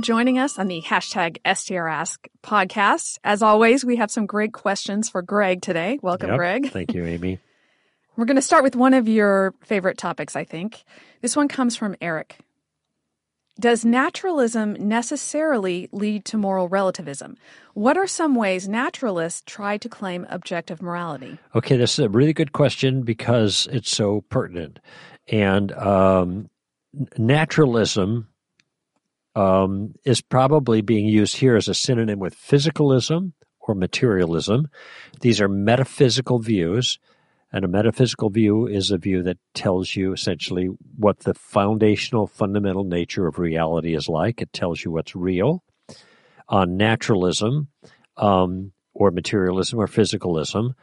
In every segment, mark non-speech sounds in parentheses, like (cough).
for joining us on the hashtag STRask podcast. As always, we have some great questions for Greg today. Welcome, Yep. Greg. Thank you, Amy. (laughs) We're going to start with one of your favorite topics, I think. This one comes from Eric. Does naturalism necessarily lead to moral relativism? What are some ways naturalists try to claim objective morality? Okay, this is a really good question because it's so pertinent. And um, naturalism um, is probably being used here as a synonym with physicalism or materialism. These are metaphysical views. And a metaphysical view is a view that tells you essentially what the foundational, fundamental nature of reality is like. It tells you what's real. On naturalism, um, or materialism or physicalism,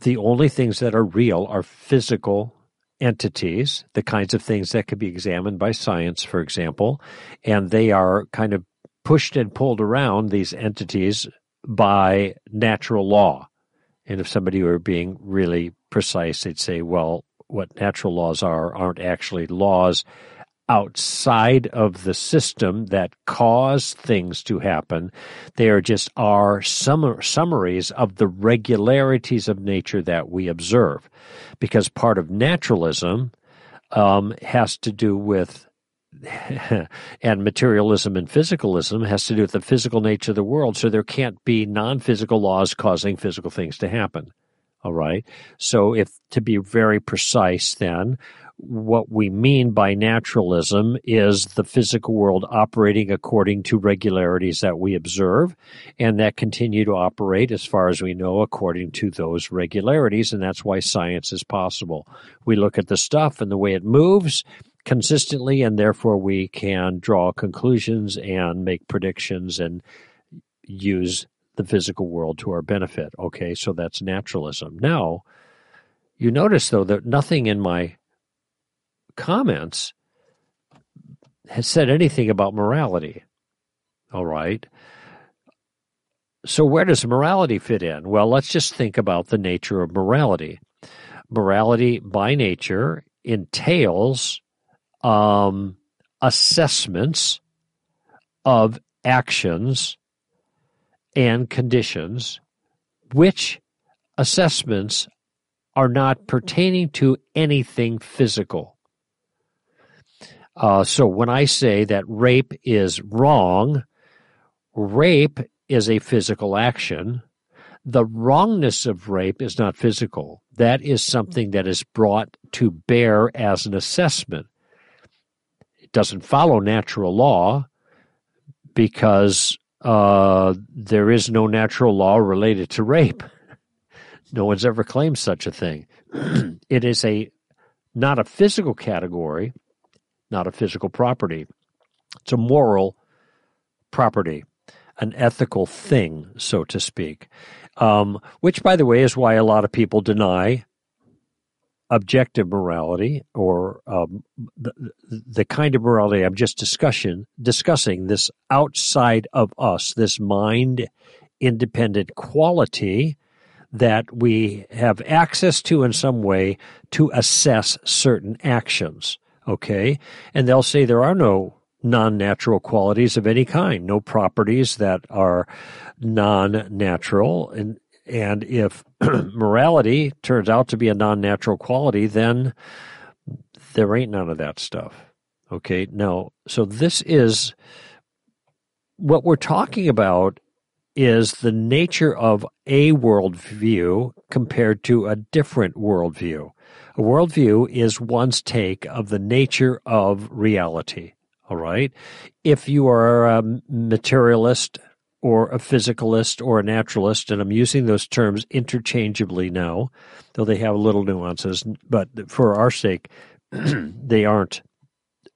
the only things that are real are physical entities, the kinds of things that can be examined by science, for example, and they are kind of pushed and pulled around these entities by natural law. And if somebody were being really precise, they'd say, well, what natural laws are aren't actually laws outside of the system that cause things to happen. They are just our sum- summaries of the regularities of nature that we observe. Because part of naturalism um, has to do with, (laughs) and materialism and physicalism has to do with the physical nature of the world. So there can't be non physical laws causing physical things to happen. All right. So, if to be very precise, then what we mean by naturalism is the physical world operating according to regularities that we observe and that continue to operate as far as we know according to those regularities and that's why science is possible. We look at the stuff and the way it moves consistently and therefore we can draw conclusions and make predictions and use the physical world to our benefit. Okay so that's naturalism. Now you notice though that nothing in my comments has said anything about morality. All right. So, where does morality fit in? Well, let's just think about the nature of morality. Morality, by nature, entails um, assessments of actions and conditions, which assessments are not pertaining to anything physical. Uh, so when I say that rape is wrong, rape is a physical action. The wrongness of rape is not physical. That is something that is brought to bear as an assessment. It doesn't follow natural law because uh, there is no natural law related to rape. No one's ever claimed such a thing. (clears throat) it is a not a physical category, not a physical property. It's a moral property, an ethical thing, so to speak. Um, which, by the way, is why a lot of people deny objective morality or um, the, the kind of morality I'm just discussion, discussing, this outside of us, this mind independent quality that we have access to in some way to assess certain actions. Okay. And they'll say there are no non natural qualities of any kind, no properties that are non natural. And, and if (clears throat) morality turns out to be a non natural quality, then there ain't none of that stuff. Okay. Now, so this is what we're talking about is the nature of a worldview compared to a different worldview. A worldview is one's take of the nature of reality. All right. If you are a materialist or a physicalist or a naturalist, and I'm using those terms interchangeably now, though they have little nuances, but for our sake, (clears throat) they aren't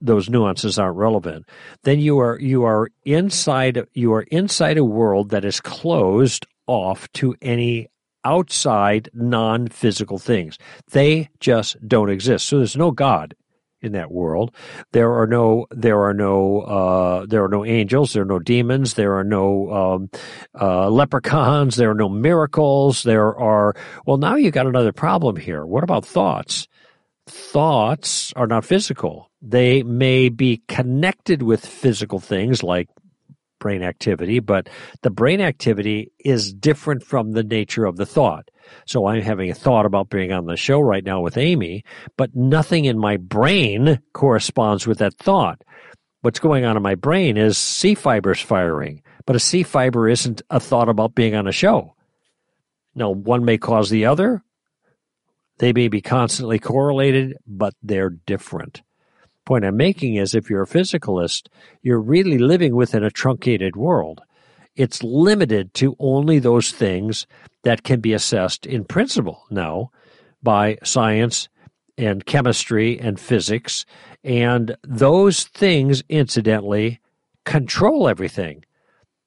those nuances aren't relevant then you are you are inside you are inside a world that is closed off to any outside non-physical things. They just don't exist. So there's no god in that world. There are no there are no uh, there are no angels. There are no demons. There are no um, uh, leprechauns. There are no miracles. There are well now you got another problem here. What about thoughts? Thoughts are not physical. They may be connected with physical things like brain activity, but the brain activity is different from the nature of the thought. So I'm having a thought about being on the show right now with Amy, but nothing in my brain corresponds with that thought. What's going on in my brain is C fibers firing, but a C fiber isn't a thought about being on a show. Now, one may cause the other. They may be constantly correlated, but they're different. Point I'm making is if you're a physicalist, you're really living within a truncated world. It's limited to only those things that can be assessed in principle now by science and chemistry and physics. And those things, incidentally, control everything.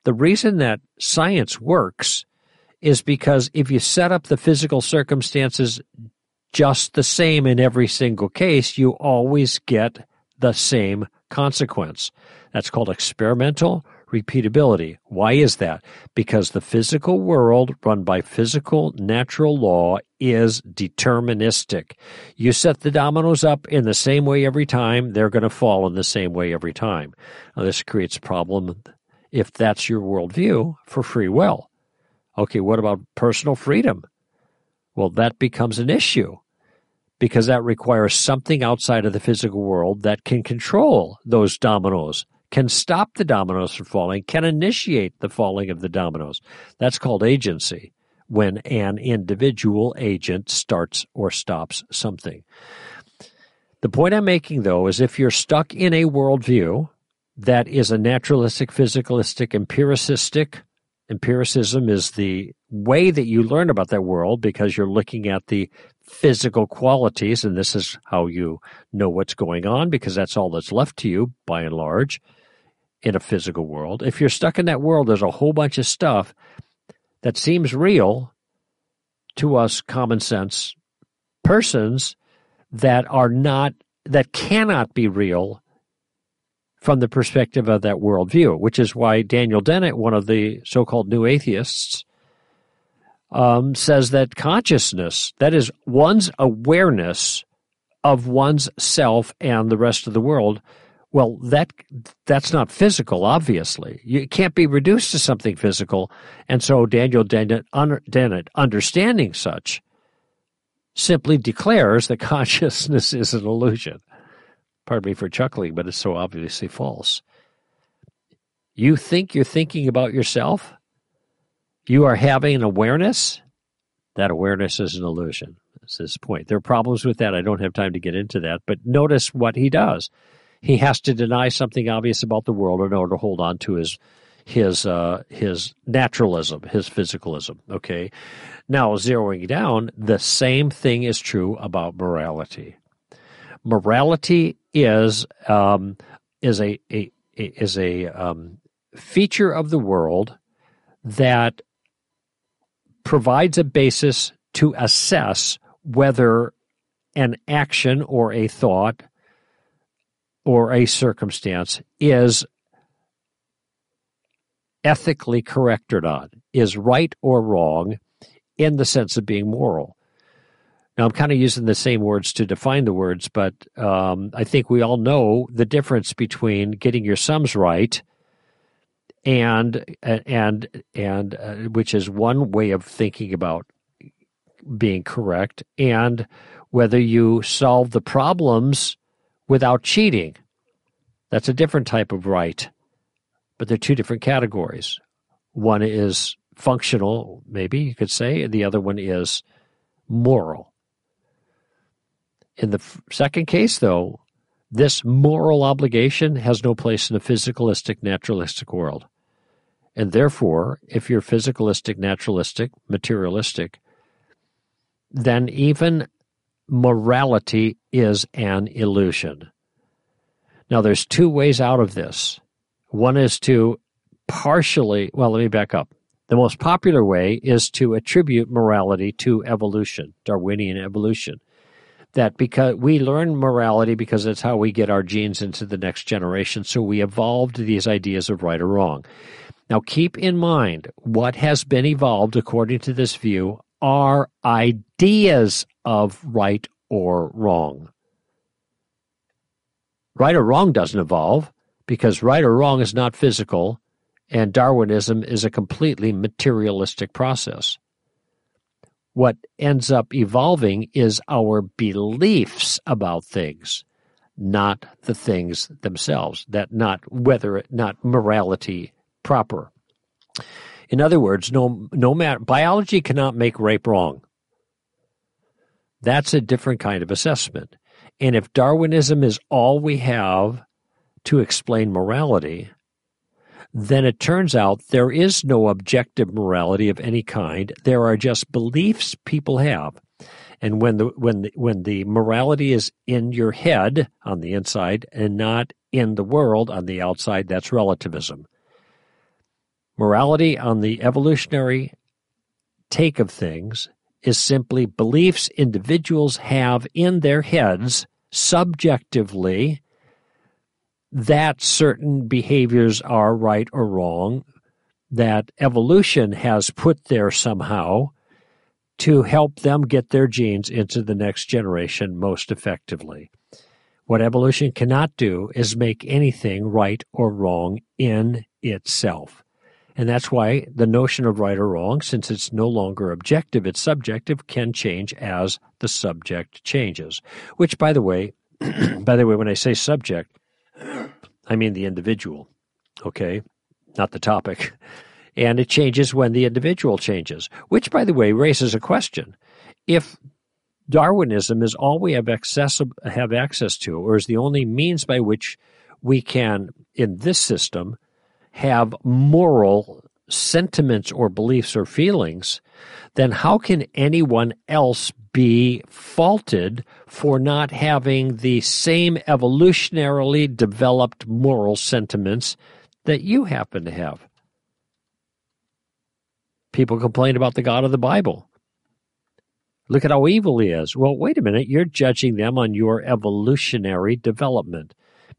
The reason that science works is because if you set up the physical circumstances just the same in every single case, you always get the same consequence. That's called experimental repeatability. Why is that? Because the physical world run by physical natural law is deterministic. You set the dominoes up in the same way every time, they're going to fall in the same way every time. Now, this creates a problem if that's your worldview for free will. Okay, what about personal freedom? Well, that becomes an issue because that requires something outside of the physical world that can control those dominoes can stop the dominoes from falling, can initiate the falling of the dominoes. That's called agency when an individual agent starts or stops something. The point I'm making, though, is if you're stuck in a worldview that is a naturalistic, physicalistic, empiricistic, empiricism is the way that you learn about that world because you're looking at the physical qualities, and this is how you know what's going on because that's all that's left to you by and large in a physical world. If you're stuck in that world, there's a whole bunch of stuff that seems real to us common sense persons that are not, that cannot be real from the perspective of that worldview, which is why Daniel Dennett, one of the so called new atheists, um, says that consciousness, that is one's awareness of one's self and the rest of the world, well, that that's not physical, obviously. You can't be reduced to something physical. And so Daniel Dennett, Dennett understanding such, simply declares that (laughs) consciousness is an illusion. Pardon me for chuckling, but it's so obviously false. You think you're thinking about yourself? You are having an awareness? That awareness is an illusion. That's his point. There are problems with that. I don't have time to get into that, but notice what he does he has to deny something obvious about the world in order to hold on to his his uh, his naturalism, his physicalism. Okay, now zeroing down, the same thing is true about morality. Morality is um, is a, a, is a um, feature of the world that provides a basis to assess whether an action or a thought or a circumstance is ethically correct or not, is right or wrong in the sense of being moral. Now, I'm kind of using the same words to define the words, but um, I think we all know the difference between getting your sums right and and and uh, which is one way of thinking about being correct, and whether you solve the problems without cheating. That's a different type of right, but they're two different categories. One is functional, maybe you could say, and the other one is moral. In the second case, though, this moral obligation has no place in a physicalistic, naturalistic world. And therefore, if you're physicalistic, naturalistic, materialistic, then even morality is an illusion. Now, there's two ways out of this. One is to partially, well, let me back up. The most popular way is to attribute morality to evolution, Darwinian evolution. That because we learn morality because it's how we get our genes into the next generation. So we evolved these ideas of right or wrong. Now, keep in mind what has been evolved according to this view are ideas of right or wrong. Right or wrong doesn't evolve because right or wrong is not physical and Darwinism is a completely materialistic process. What ends up evolving is our beliefs about things, not the things themselves, that not whether not morality proper. In other words, no no matter biology cannot make rape wrong. That's a different kind of assessment. And if Darwinism is all we have to explain morality, then it turns out there is no objective morality of any kind. There are just beliefs people have. And when the when the, when the morality is in your head on the inside and not in the world on the outside, that's relativism. Morality on the evolutionary take of things is simply beliefs individuals have in their heads subjectively that certain behaviors are right or wrong, that evolution has put there somehow to help them get their genes into the next generation most effectively. What evolution cannot do is make anything right or wrong in itself. And that's why the notion of right or wrong, since it's no longer objective, it's subjective, can change as the subject changes. Which, by the way, (clears throat) by the way, when I say subject, (clears throat) I mean the individual, okay? Not the topic. (laughs) And it changes when the individual changes, which, by the way, raises a question. If Darwinism is all we have, access, have access to, or is the only means by which we can, in this system, have moral sentiments or beliefs or feelings, then how can anyone else be faulted for not having the same evolutionarily developed moral sentiments that you happen to have? People complain about the God of the Bible. Look at how evil he is. Well, wait a minute. You're judging them on your evolutionary development.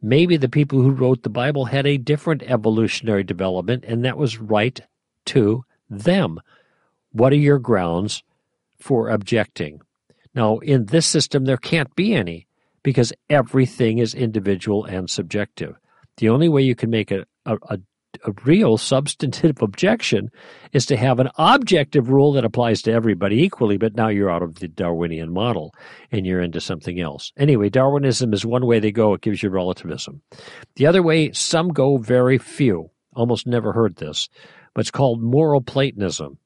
Maybe the people who wrote the Bible had a different evolutionary development, and that was right to them. What are your grounds for objecting? Now, in this system, there can't be any because everything is individual and subjective. The only way you can make a, a, a a real substantive objection is to have an objective rule that applies to everybody equally, but now you're out of the Darwinian model and you're into something else. Anyway, Darwinism is one way they go, it gives you relativism. The other way, some go very few, almost never heard this, but it's called moral Platonism.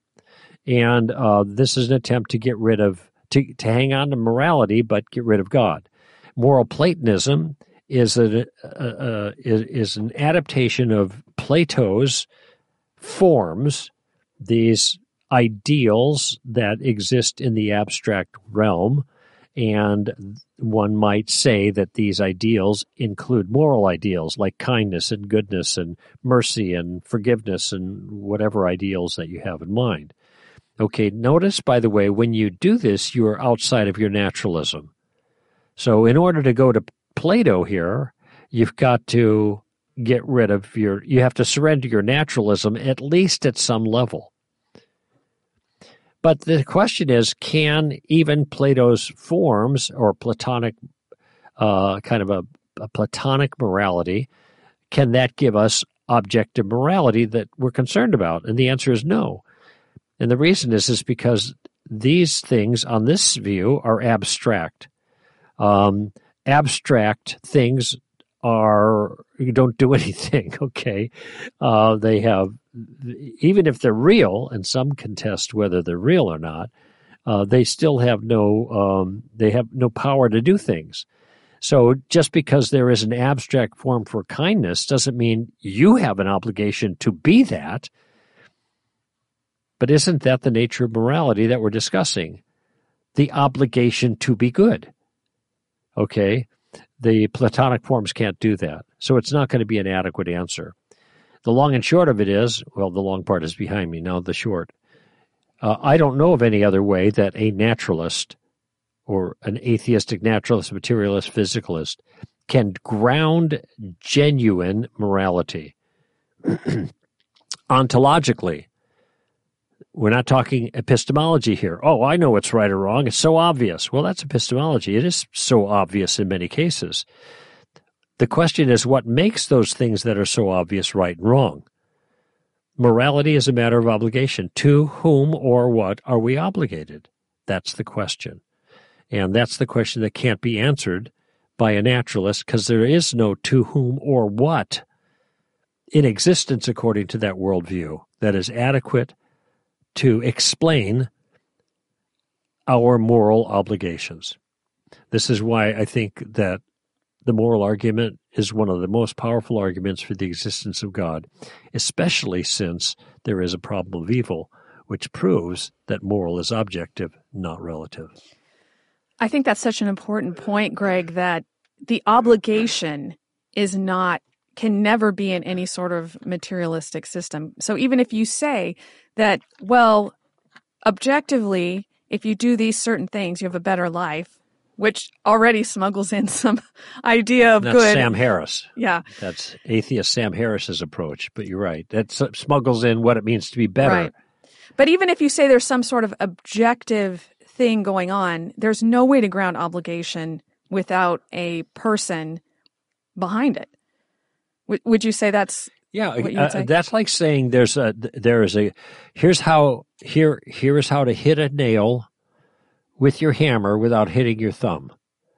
And uh, this is an attempt to get rid of, to, to hang on to morality, but get rid of God. Moral Platonism is a, a, uh, uh, uh, is, is an adaptation of Plato's forms, these ideals that exist in the abstract realm, and one might say that these ideals include moral ideals like kindness and goodness and mercy and forgiveness and whatever ideals that you have in mind. Okay, notice, by the way, when you do this, you are outside of your naturalism. So, in order to go to Plato here, you've got to get rid of your, you have to surrender your naturalism at least at some level. But the question is can even Plato's forms or Platonic, uh, kind of a, a Platonic morality, can that give us objective morality that we're concerned about? And the answer is no. And the reason is is because these things on this view are abstract. Um, abstract things are you don't do (laughs) anything okay? Uh, they have even if they're real and some contest whether they're real or not uh, they still have no um, they have no power to do things. So just because there is an abstract form for kindness doesn't mean you have an obligation to be that. But isn't that the nature of morality that we're discussing? The obligation to be good Okay. The Platonic forms can't do that. So it's not going to be an adequate answer. The long and short of it is well, the long part is behind me. Now, the short. Uh, I don't know of any other way that a naturalist or an atheistic naturalist, materialist, physicalist can ground genuine morality. (clears throat) Ontologically, we're not talking epistemology here. Oh, I know what's right or wrong. It's so obvious. Well, that's epistemology. It is so obvious in many cases. The question is what makes those things that are so obvious right and wrong? Morality is a matter of obligation. To whom or what are we obligated? That's the question. And that's the question that can't be answered by a naturalist because there is no to whom or what in existence according to that worldview that is adequate to explain our moral obligations. This is why I think that the moral argument is one of the most powerful arguments for the existence of God, especially since there is a problem of evil, which proves that moral is objective, not relative. I think that's such an important point, Greg, that the obligation is not can never be in any sort of materialistic system. So even if you say that, well, objectively, if you do these certain things, you have a better life, which already smuggles in (laughs) some idea of That's good. Sam Harris. Yeah. That's atheist Sam Harris's approach. But you're right. That smuggles in what it means to be better. Right. But even if you say there's some sort of objective thing going on, there's no way to ground obligation without a person behind it. W- would you say that's yeah? Uh, that's like saying there's a there is a here's how here here is how to hit a nail with your hammer without hitting your thumb.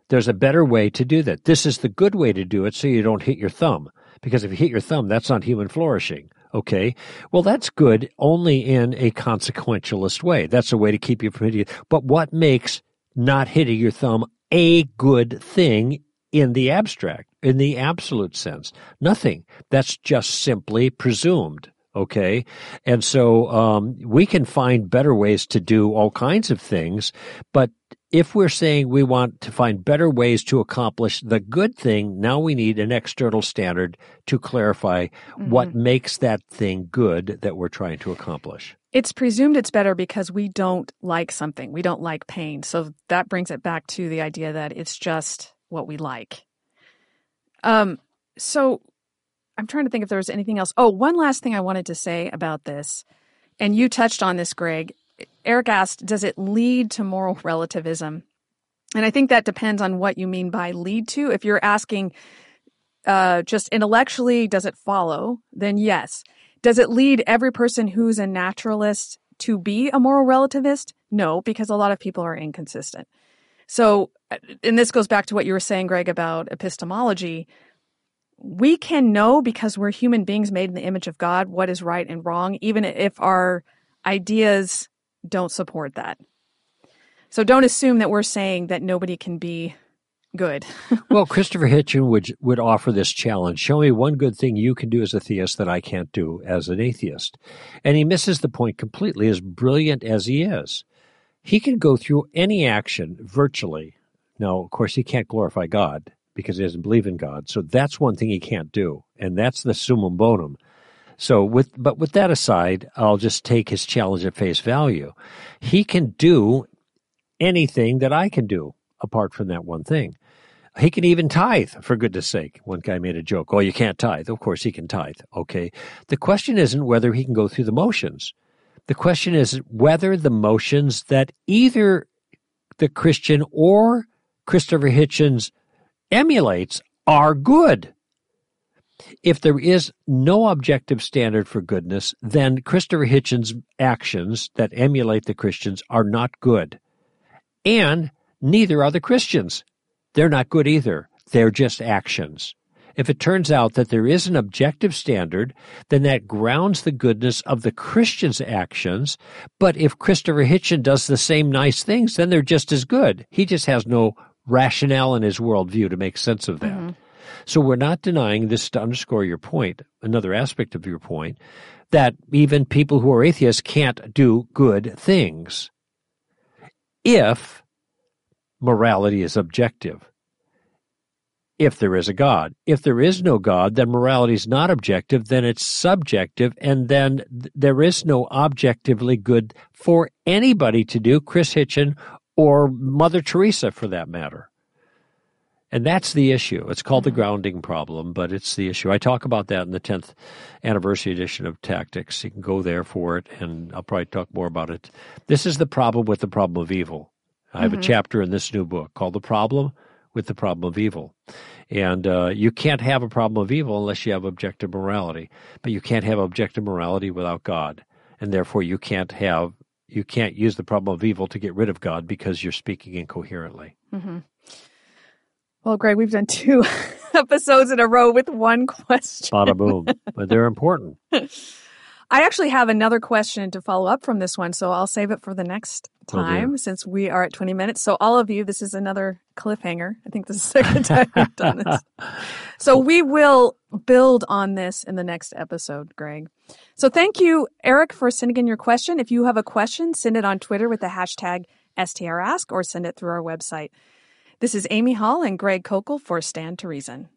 There's a better way to do that. This is the good way to do it so you don't hit your thumb. Because if you hit your thumb, that's not human flourishing. Okay. Well, that's good only in a consequentialist way. That's a way to keep you from hitting. But what makes not hitting your thumb a good thing in the abstract, in the absolute sense? Nothing. That's just simply presumed. Okay. And so um, we can find better ways to do all kinds of things. But if we're saying we want to find better ways to accomplish the good thing, now we need an external standard to clarify mm-hmm. what makes that thing good that we're trying to accomplish. It's presumed it's better because we don't like something. We don't like pain. So that brings it back to the idea that it's just what we like. Um, so I'm trying to think if there was anything else. Oh, one last thing I wanted to say about this, and you touched on this, Greg. Eric asked, does it lead to moral (laughs) relativism? And I think that depends on what you mean by lead to. If you're asking uh, just intellectually, does it follow? Then yes. Does it lead every person who's a naturalist to be a moral relativist? No, because a lot of people are inconsistent. So, uh, and this goes back to what you were saying, Greg, about epistemology we can know because we're human beings made in the image of God what is right and wrong, even if our ideas don't support that. So don't assume that we're saying that nobody can be good. (laughs) well, Christopher Hitchens would would offer this challenge. Show me one good thing you can do as a theist that I can't do as an atheist. And he misses the point completely, as brilliant as he is. He can go through any action virtually. Now, of course, he can't glorify God because he doesn't believe in God. So that's one thing he can't do, and that's the summum bonum. So with but with that aside, I'll just take his challenge at face value. He can do anything that I can do apart from that one thing. He can even tithe, for goodness sake. One guy made a joke. Oh, you can't tithe. Of course he can tithe. Okay. The question isn't whether he can go through the motions. The question is whether the motions that either the Christian or Christopher Hitchens emulates are good. If there is no objective standard for goodness, then Christopher Hitchens' actions that emulate the Christians are not good. And neither are the Christians. They're not good either. They're just actions. If it turns out that there is an objective standard, then that grounds the goodness of the Christian's actions. But if Christopher Hitchens does the same nice things, then they're just as good. He just has no rationale in his worldview to make sense of that. Mm-hmm. So we're not denying this to underscore your point, another aspect of your point, that even people who are atheists can't do good things if morality is objective. If there is a God. If there is no God, then morality is not objective, then it's subjective, and then there is no objectively good for anybody to do, Chris Hitchen or Mother Teresa for that matter. And that's the issue. It's called the mm-hmm. grounding problem, but it's the issue. I talk about that in the 10th anniversary edition of Tactics. You can go there for it, and I'll probably talk more about it. This is the problem with the problem of evil. I have mm-hmm. a chapter in this new book called The Problem with the problem of evil. And uh, you can't have a problem of evil unless you have objective morality. But you can't have objective morality without God. And therefore, you can't have you can't use the problem of evil to get rid of God because you're speaking incoherently. Mm-hmm. Well, Greg, we've done two (laughs) episodes in a row with one question. Bada boom. but they're important. (laughs) I actually have another question to follow up from this one, so I'll save it for the next time since we are at 20 minutes. So, all of you, this is another cliffhanger. I think this is the second time we've done this. (laughs) So, we will build on this in the next episode, Greg. So, thank you, Eric, for sending in your question. If you have a question, send it on Twitter with the hashtag STRask or send it through our website. This is Amy Hall and Greg Koukl for Stand to Reason.